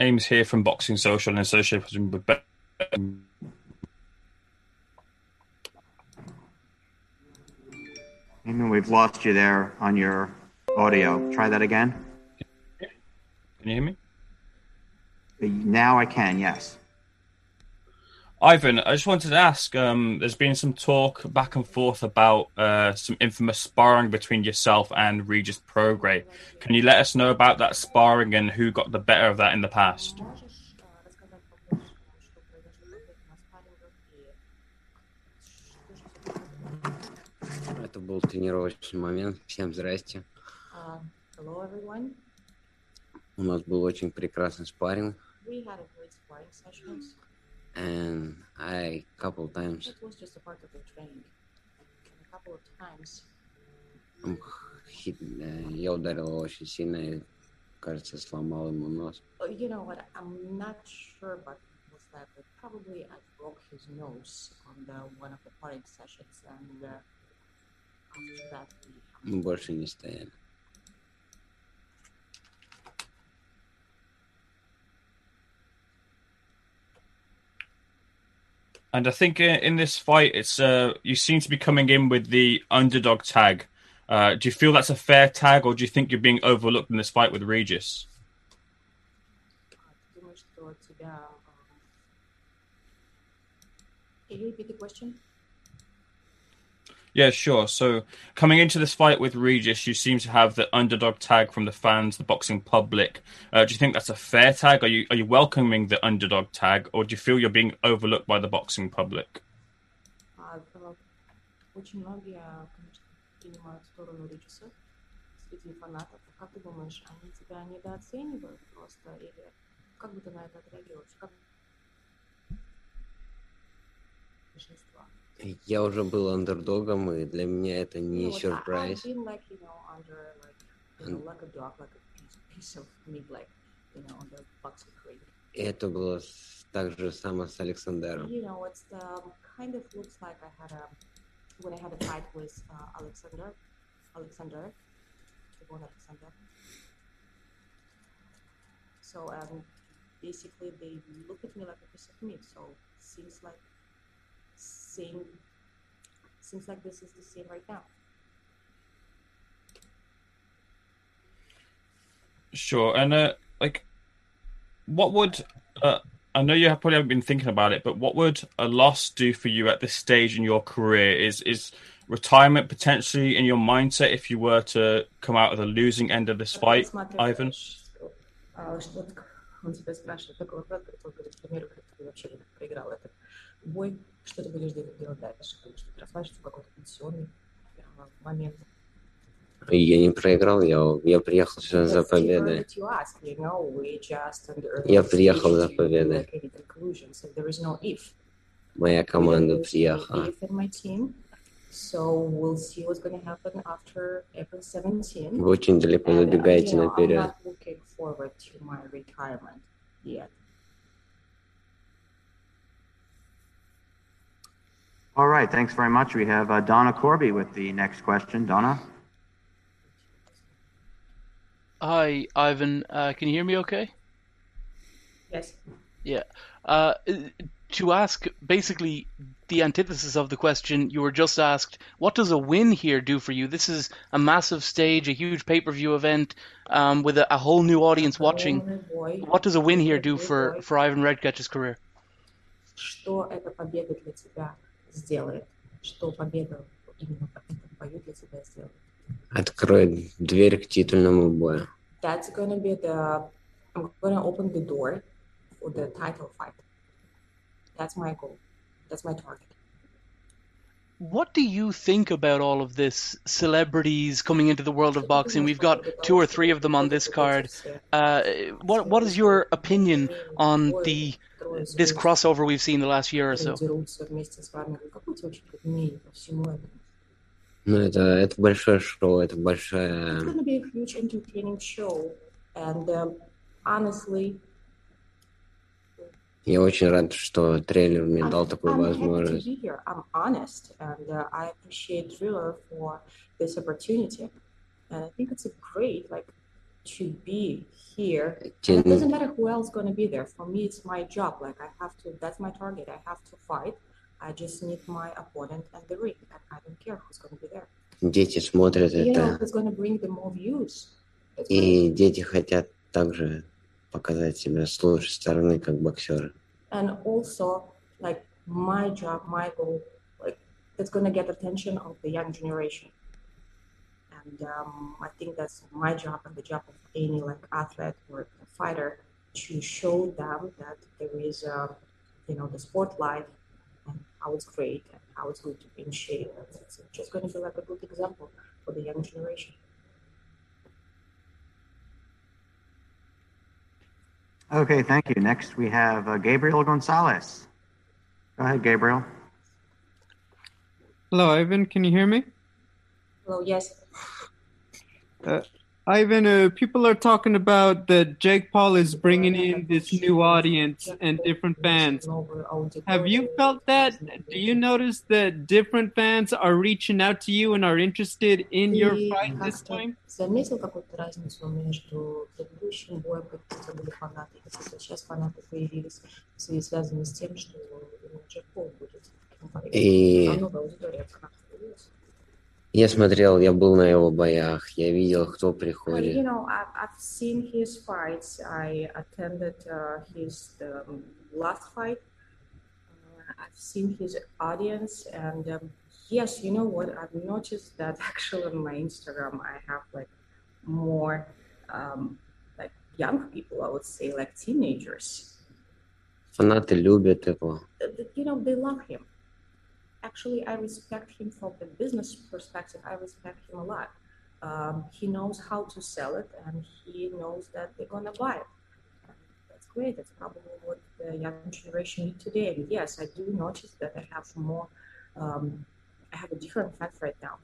Ames here from Boxing Social and association with. Eamon, we've lost you there on your audio. Try that again. Can you hear me? Now I can, yes. Ivan, I just wanted to ask. Um, there's been some talk back and forth about uh, some infamous sparring between yourself and Regis Prograis. Can you let us know about that sparring and who got the better of that in the past? Это был тренировочный момент. Всем здрасте. Hello, everyone. У нас был очень прекрасный спарринг. We had a great sparring And I couple times It was just a part of the training. And a couple of times, м, хит- э, я ударил его очень сильно и, кажется, сломал ему нос. oh, you know what? I'm not sure, but it was that but probably I broke his nose on the one of the sparring sessions, and uh, after that we Мы больше не стояли. And I think in, this fight, it's uh, you seem to be coming in with the underdog tag. Uh, do you feel that's a fair tag, or do you think you're being overlooked in this fight with Regis? Can you repeat the question? Yeah, sure. So coming into this fight with Regis, you seem to have the underdog tag from the fans, the boxing public. Uh, do you think that's a fair tag? Are you are you welcoming the underdog tag, or do you feel you're being overlooked by the boxing public? А, э, Очень многие, конечно, принимают сторону Риджеса среди фанатов. Как ты думаешь, они тебя недооценивают просто? Или как бы ты на это отреагируешь? Как большинства? Я уже был андердогом, и для меня это You не know what, I- сюрприз. Been like, you know, under like, you know, like a dog, like a piece, of meat, like, you know, on the boxing ring. И это было так же само с Александром. You know, it's the kind of looks like I had a when I had a fight with uh, Alexander, Alexander, Devon Alexander. So um, basically, they look at me like a piece of meat. So seems like same. Seems like this is the same right now. Sure. And uh, like, what would uh, I know you have probably haven't been thinking about it, but what would a loss do for you at this stage in your career? Is is retirement potentially in your mindset if you were to come out of the losing end of this fight, Ivan? Что, а, что вот он тебя спрашивает, такой вопрос, который он говорит, к примеру, как ты вообще вот проиграл этот бой, что ты будешь делать дальше, потому что ты расплачиваешься в какой-то пенсионный момент. Я не проиграл, я, я приехал сюда за победой. Я приехал за победой. Моя команда приехала. Вы очень далеко забегаете наперед. All right, thanks very much. We have uh, Donna Corby with the next question. Donna? Hi, Ivan. Uh, can you hear me okay? Yes. Yeah. Uh, to ask basically the antithesis of the question you were just asked, what does a win here do for you? This is a massive stage, a huge pay per view event um, with a, a, whole new audience watching. What does a win here do for, for Ivan Redkach's career? Что это победа для тебя? Сделает? Что победа именно в этом бою для тебя сделает? Откроет дверь к титульному бою. That's gonna be the. I'm gonna open the door for the title fight. That's my goal. That's my target. What do you think about all of this? Celebrities coming into the world of boxing. We've got two or three of them on this card. Uh, what what is your opinion on the this crossover we've seen the last year or so? Дерутся вместе с вами. Какое у тебя вообще мнение по всему этому? Ну, это, это большое шоу, это It's большая... gonna be a huge entertaining show, and um, honestly, Я очень рад, что трейлер мне дал такую возможность. and uh, I think it's a great, like, to be here. And it doesn't matter who else gonna be there. For me, it's my job. Like I have to. That's my target. I have to fight. I just need my opponent and the ring. And I don't care who's gonna be there. Дети смотрят know, это, who's gonna bring the more views. Great. и дети хотят также показать себя с лучшей стороны, как боксеры. and also like my job my goal like that's going to get attention of the young generation and um, i think that's my job and the job of any like athlete or fighter to show them that there is uh, you know the sport life and how it's great and how it's good to be in shape it's, it's just going to be like a good example for the young generation Okay, thank you. Next, we have uh, Gabriel Gonzalez. Go ahead, Gabriel. Hello, Ivan. Can you hear me? hello yes Ivan, uh, people are talking about that Jake Paul is bringing in this new audience and different fans. Have you felt that? Do you notice that different fans are reaching out to you and are interested in your Ты fight this как-то time? заметил какую-то разницу между предыдущим боем, как это были фанаты, и какие-то сейчас фанаты появились в связи связанные с тем, что именно Джек Пол будет таким парень? И Там новая аудитория фанатов появилась. я смотрел, я был на его боях, я видел, кто And, you приходит. know, I've, I've seen his fights. I attended uh, his um, last fight. Uh, I've seen his audience, and um, yes, you know what? I've noticed that actually on my Instagram, I have like more um, like young people. I would say like teenagers. Фанаты любят его. Uh, You know, they love him. Actually, I respect him from the business perspective. I respect him a lot. Um, he knows how to sell it, and he knows that they're gonna buy it. That's great. That's probably what the young generation need today. And yes, I do notice that I have more. Um, I have a different fans right now.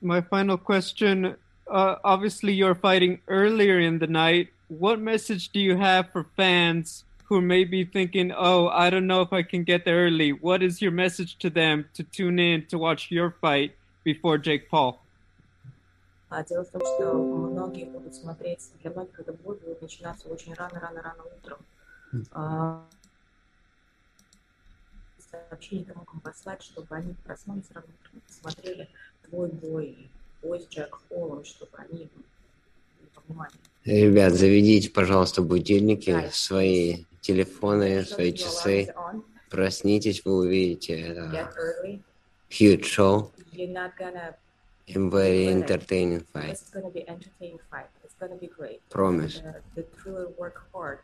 My final question uh, obviously, you're fighting earlier in the night. What message do you have for fans who may be thinking, oh, I don't know if I can get there early? What is your message to them to tune in to watch your fight before Jake Paul? А дело в том, что многие будут смотреть, для многих этот бой будет начинаться очень рано-рано-рано утром. А, Сообщение кому кому послать, чтобы они проснулись рано утром, посмотрели твой бой и бой с Джек Холлом, чтобы они были во внимании. Ребят, заведите, пожалуйста, будильники, Да. свои телефоны, свои часы. Проснитесь, вы увидите это. Huge show. And very entertaining fight. It's going to be entertaining fight. It's going to be great. Promise. Uh, the Triller work hard.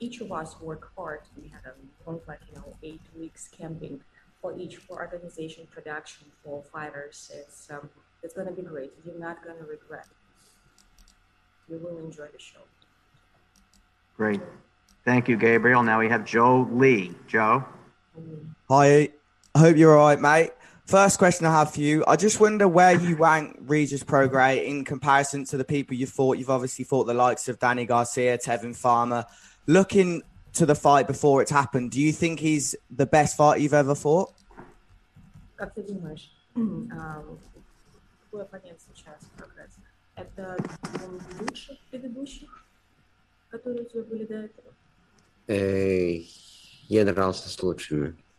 Each of us work hard. We had almost like you know eight weeks camping for each for organization production for fighters. It's um, it's going to be great. You're not going to regret. You will enjoy the show. Great. Thank you, Gabriel. Now we have Joe Lee. Joe. Hi. I hope you're all right, mate. First question I have for you. I just wonder where you rank Regis Prograis in comparison to the people you fought. You've obviously fought the likes of Danny Garcia, Tevin Farmer. Looking to the fight before it's happened, do you think he's the best fighter you've ever fought? Как ты думаешь, какой оппонент сейчас прогресс? Это лучших предыдущих, которые у тебя были до этого? Э, генерал со.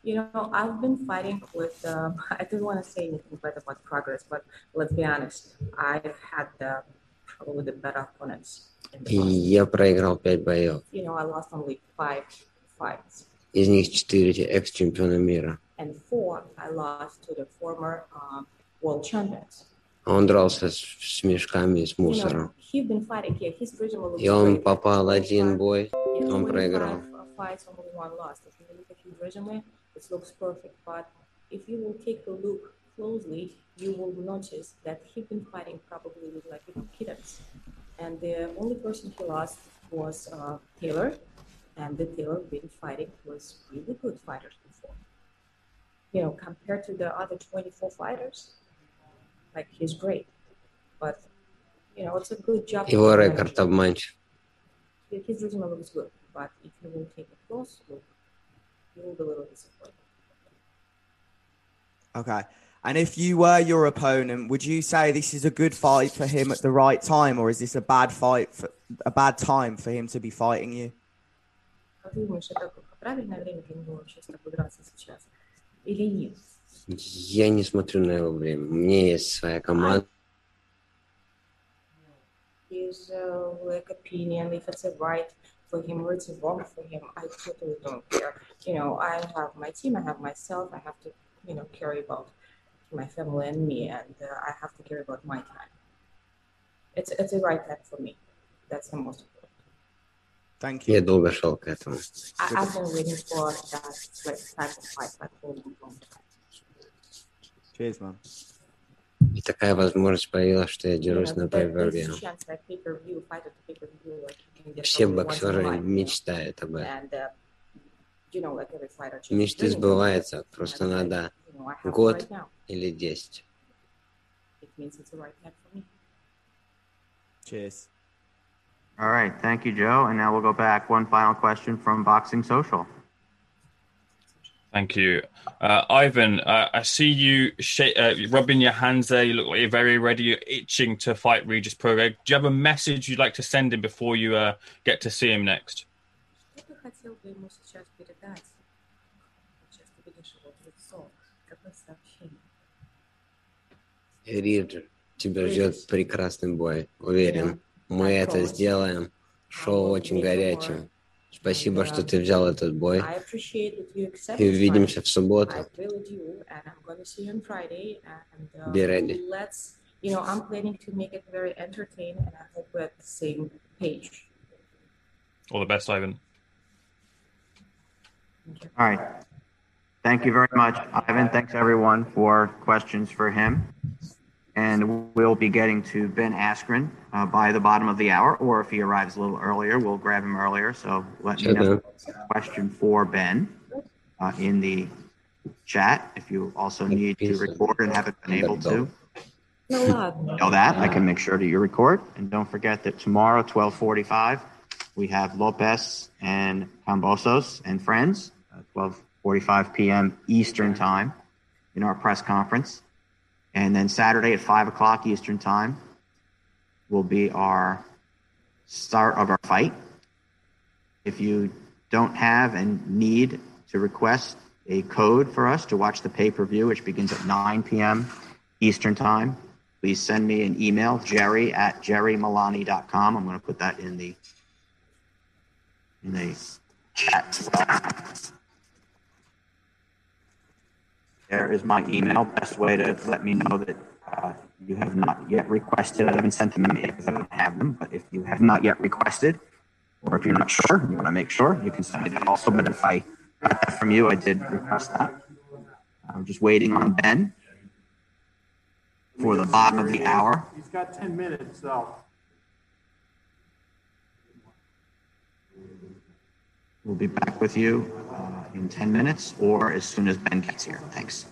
You know, I've been fighting with, um, I didn't want to say anything bad about Prograis, but let's be honest, I've had the, probably the better opponents. И я проиграл пять боев. You know, I lost only five fights. Из них четыре экс-чемпиона мира. And four I lost to the former um, world champions. А Он дрался с, с мешками и с You know, мусором. he's been fighting here, his resume looks И он great. попал один бой, Yeah, он 25 проиграл. fights, only one lost. If you look at his resume, it looks perfect. But if you will take a look closely, you will notice that he's been fighting probably with like little kittens. And the only person he lost was uh, Taylor, and the Taylor been fighting was really good fighters before. You know, compared to the other 24 fighters, like he's great. But you know, it's a good job. Его to рекорд manage. обманчив. His resume looks good, but if you will take a close look, you will be a little disappointed. Okay. And if you were your opponent, would you say this is a good fight for him at the right time, or is this a bad fight, for, a bad time for him to be fighting you? Как ты думаешь, это правильное время для него вообще с тобой драться сейчас? Или нет? Я не смотрю на его время. У меня есть своя команда. His uh, like opinion, if it's a right for him or it's a wrong for him, I totally don't care. You know, I have my team, I have myself, I have to, you know, care about my family and me, and uh, I have to care about my time. It's it's a right time for me. That's the most important. Thank you. Я долго шел к этому. I, I've been waiting for that like type of fight like for a long time. Cheers, man. И такая возможность появилась, что я дерусь на превью. Все боксеры мечтают об этом. Мечты сбываются, просто надо год или десять. Cheers. All right, thank you, Joe. And now we'll go back. One final question from Boxing Social. Thank you, uh, Ivan. Uh, I see you sh- uh, rubbing your hands there. You look like you're very ready. You're itching to fight Regis Prograis. Do you have a message you'd like to send him before you uh, get to see him next? Риджи, тебя ждет прекрасный бой, уверен. Мы это сделаем. Шоу очень горячее. Спасибо, что ты взял этот бой. I appreciate that you accept И this увидимся fight. в субботу. I really do, and I'm going to see you on Friday. And uh, Be ready. let's, you know, I'm planning to make it very entertaining, and I hope we're at the same page. All the best, Ivan. Thank you. All right. Thank you very much, Ivan. Thanks, everyone, for questions for him. and we'll be getting to Ben Askren uh, by the bottom of the hour, or if he arrives a little earlier, we'll grab him earlier. So let me know question for Ben uh, in the chat if you also need to record and haven't been able to. Uh, know that I can make sure that you record, and don't forget that tomorrow, twelve forty-five, we have Lopez and Kambosos and friends, uh, twelve forty-five p.m. Eastern time, in our press conference. And then Saturday at 5 o'clock Eastern time will be our start of our fight. If you don't have and need to request a code for us to watch the pay-per-view, which begins at 9 p.m. Eastern time, please send me an email, jerry at jerrymilani.com. I'm going to put that in the in the chat. There is my email. Best way to let me know that uh, you have not yet requested. I haven't sent them yet because I don't have them. But if you have not yet requested, or if you're not sure, you want to make sure, you can send that also. But if I got that from you, I did request that. I'm just waiting on Ben for the bottom of the hour. He's got 10 minutes, though. We'll be back with you uh, in 10 minutes or as soon as Ben gets here. Thanks.